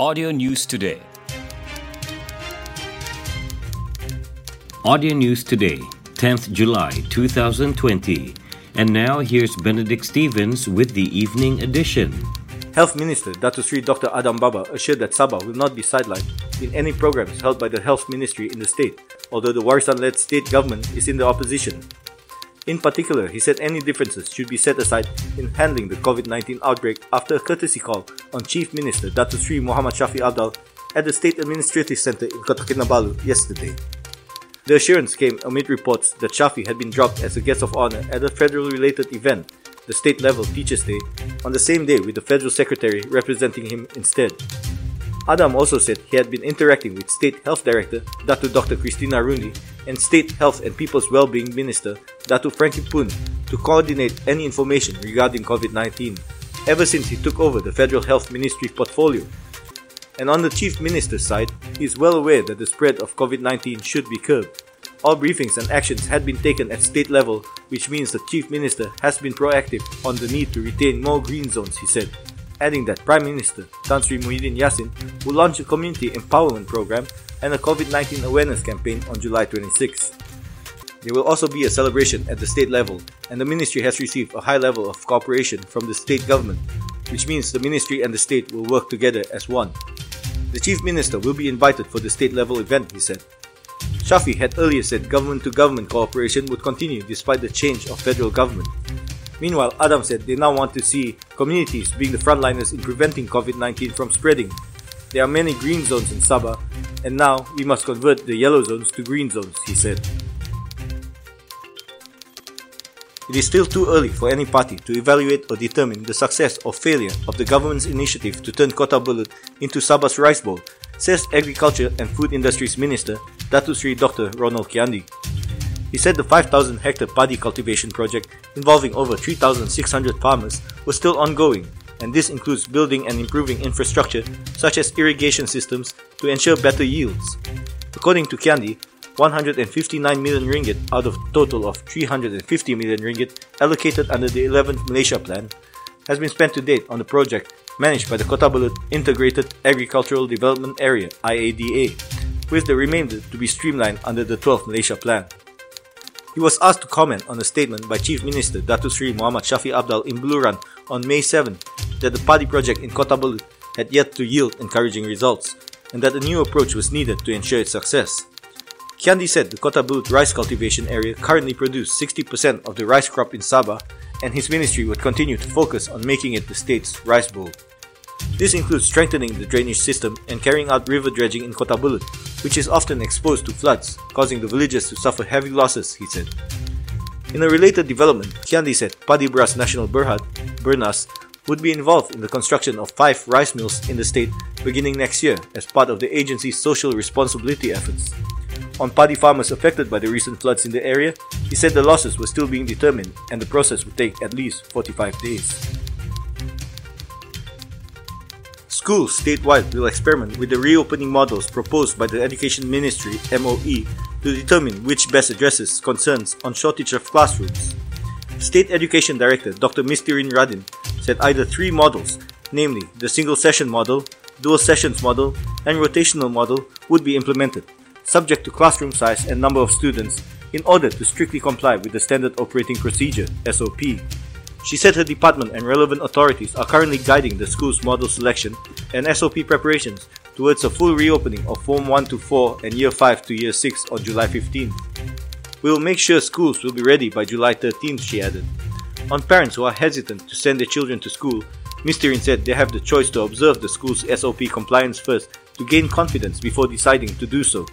Audio News Today. Audio News Today, 10th July 2020. And now here's Benedict Stevens with the evening edition. Health Minister Dato Sri Dr. Adham Baba assured that Sabah will not be sidelined in any programs held by the Health Ministry in the state, although the Warisan-led state government is in the opposition. In particular, he said any differences should be set aside in handling the COVID-19 outbreak after a courtesy call on Chief Minister Dato Sri Muhammad Shafie Apdal at the State Administrative Center in Kota Kinabalu yesterday. The assurance came amid reports that Shafie had been dropped as a guest of honor at a federal-related event, the State Level Teachers' Day, on the same day with the Federal Secretary representing him instead. Adham also said he had been interacting with State Health Director Datu Dr. Christina Rundi and State Health and People's Wellbeing Minister Datu Frankie Poon to coordinate any information regarding COVID-19 ever since he took over the Federal Health Ministry portfolio. And on the Chief Minister's side, he is well aware that the spread of COVID-19 should be curbed. All briefings and actions had been taken at state level, which means the Chief Minister has been proactive on the need to retain more green zones, he said, adding that Prime Minister Tan Sri Muhyiddin Yassin will launch a community empowerment program and a COVID-19 awareness campaign on July 26. There will also be a celebration at the state level, and the ministry has received a high level of cooperation from the state government, which means the ministry and the state will work together as one. The chief minister will be invited for the state level event, he said. Shafie had earlier said government to government cooperation would continue despite the change of federal government. Meanwhile, Adham said they now want to see communities being the frontliners in preventing COVID 19 from spreading. There are many green zones in Sabah, and now we must convert the yellow zones to green zones, he said. It is still too early for any party to evaluate or determine the success or failure of the government's initiative to turn Kota Belud into Sabah's rice bowl, says Agriculture and Food Industries Minister Datu Sri Dr. Ronald Kiandee. He said the 5,000 hectare paddy cultivation project involving over 3,600 farmers was still ongoing, and this includes building and improving infrastructure such as irrigation systems to ensure better yields. According to Kiandee, 159 million ringgit out of total of 350 million ringgit allocated under the 11th Malaysia Plan has been spent to date on the project managed by the Kota Belud Integrated Agricultural Development Area IADA, with the remainder to be streamlined under the 12th Malaysia Plan. He was asked to comment on a statement by Chief Minister Datuk Sri Muhammad Shafie Apdal in Beluran on May 7 that the paddy project in Kota Belud had yet to yield encouraging results and that a new approach was needed to ensure its success. Kiandee said the Kota Belud rice cultivation area currently produces 60% of the rice crop in Sabah, and his ministry would continue to focus on making it the state's rice bowl. This includes strengthening the drainage system and carrying out river dredging in Kota Belud, which is often exposed to floods, causing the villagers to suffer heavy losses, he said. In a related development, Kiandee said Padi Beras Nasional Berhad, Bernas, would be involved in the construction of five rice mills in the state beginning next year as part of the agency's social responsibility efforts. On paddy farmers affected by the recent floods in the area, he said the losses were still being determined and the process would take at least 45 days. Schools statewide will experiment with the reopening models proposed by the Education Ministry MOE to determine which best addresses concerns on shortage of classrooms. State Education Director Dr. Mistirin Radin said either three models, namely the single session model, dual sessions model, and rotational model, would be implemented subject to classroom size and number of students, in order to strictly comply with the Standard Operating Procedure SOP. She said her department and relevant authorities are currently guiding the school's model selection and SOP preparations towards a full reopening of Form 1 to 4 and Year 5 to Year 6 on July 15. We will make sure schools will be ready by July 13, she added. On parents who are hesitant to send their children to school, Mistirin said they have the choice to observe the school's SOP compliance first to gain confidence before deciding to do so.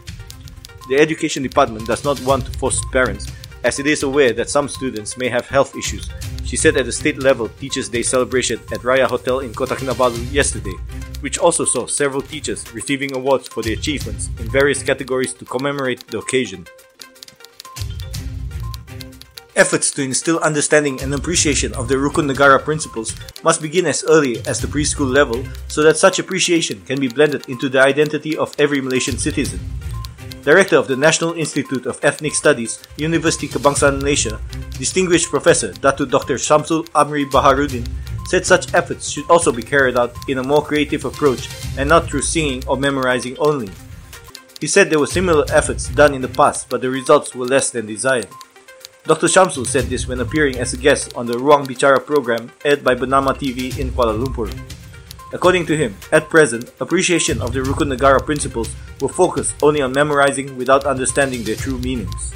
The Education Department does not want to force parents, as it is aware that some students may have health issues, she said at the state level Teachers' Day celebration at Raya Hotel in Kota Kinabalu yesterday, which also saw several teachers receiving awards for their achievements in various categories to commemorate the occasion. Efforts to instill understanding and appreciation of the Rukun Negara principles must begin as early as the preschool level so that such appreciation can be blended into the identity of every Malaysian citizen. Director of the National Institute of Ethnic Studies, University Kebangsaan Malaysia, Distinguished Professor Datu Dr. Shamsul Amri Baharuddin said such efforts should also be carried out in a more creative approach and not through singing or memorizing only. He said there were similar efforts done in the past, but the results were less than desired. Dr. Shamsul said this when appearing as a guest on the Ruang Bicara program aired by Bernama TV in Kuala Lumpur. According to him, at present, appreciation of the Rukun Negara principles were focused only on memorizing without understanding their true meanings.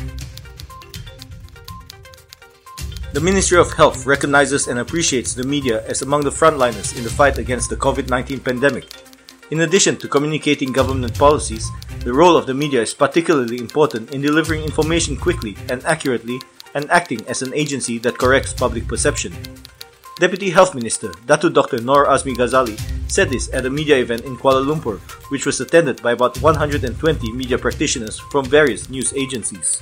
The Ministry of Health recognizes and appreciates the media as among the frontliners in the fight against the COVID 19 pandemic. In addition to communicating government policies, the role of the media is particularly important in delivering information quickly and accurately and acting as an agency that corrects public perception. Deputy Health Minister Datu Dr. Noor Azmi Ghazali said this at a media event in Kuala Lumpur, which was attended by about 120 media practitioners from various news agencies.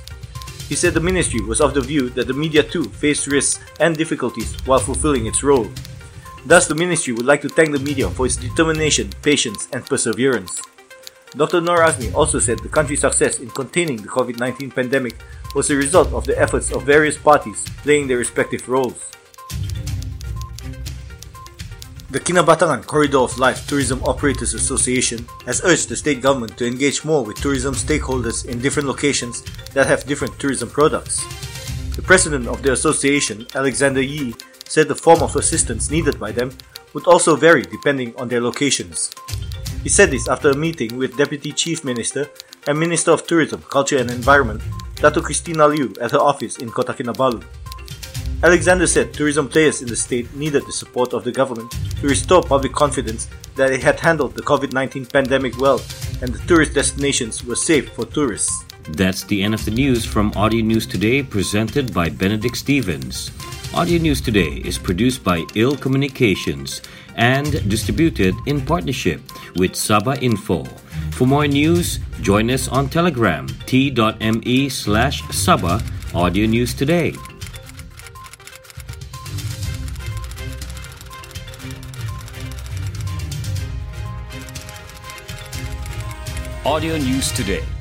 He said the ministry was of the view that the media too faced risks and difficulties while fulfilling its role. Thus, the ministry would like to thank the media for its determination, patience, and perseverance. Dr. Noor Azmi also said the country's success in containing the COVID 19 pandemic was a result of the efforts of various parties playing their respective roles. The Kinabatangan Corridor of Life Tourism Operators Association has urged the state government to engage more with tourism stakeholders in different locations that have different tourism products. The president of the association, Alexander Yi, said the form of assistance needed by them would also vary depending on their locations. He said this after a meeting with Deputy Chief Minister and Minister of Tourism, Culture and Environment, Dato Christina Liu, at her office in Kota Kinabalu. Alexander said tourism players in the state needed the support of the government to restore public confidence that it had handled the COVID 19 pandemic well and the tourist destinations were safe for tourists. That's the end of the news from Audio News Today, presented by Benedict Stevens. Audio News Today is produced by Ill Communications and distributed in partnership with Sabah Info. For more news, join us on Telegram t.me slash Sabah Audio News Today. Audio News Today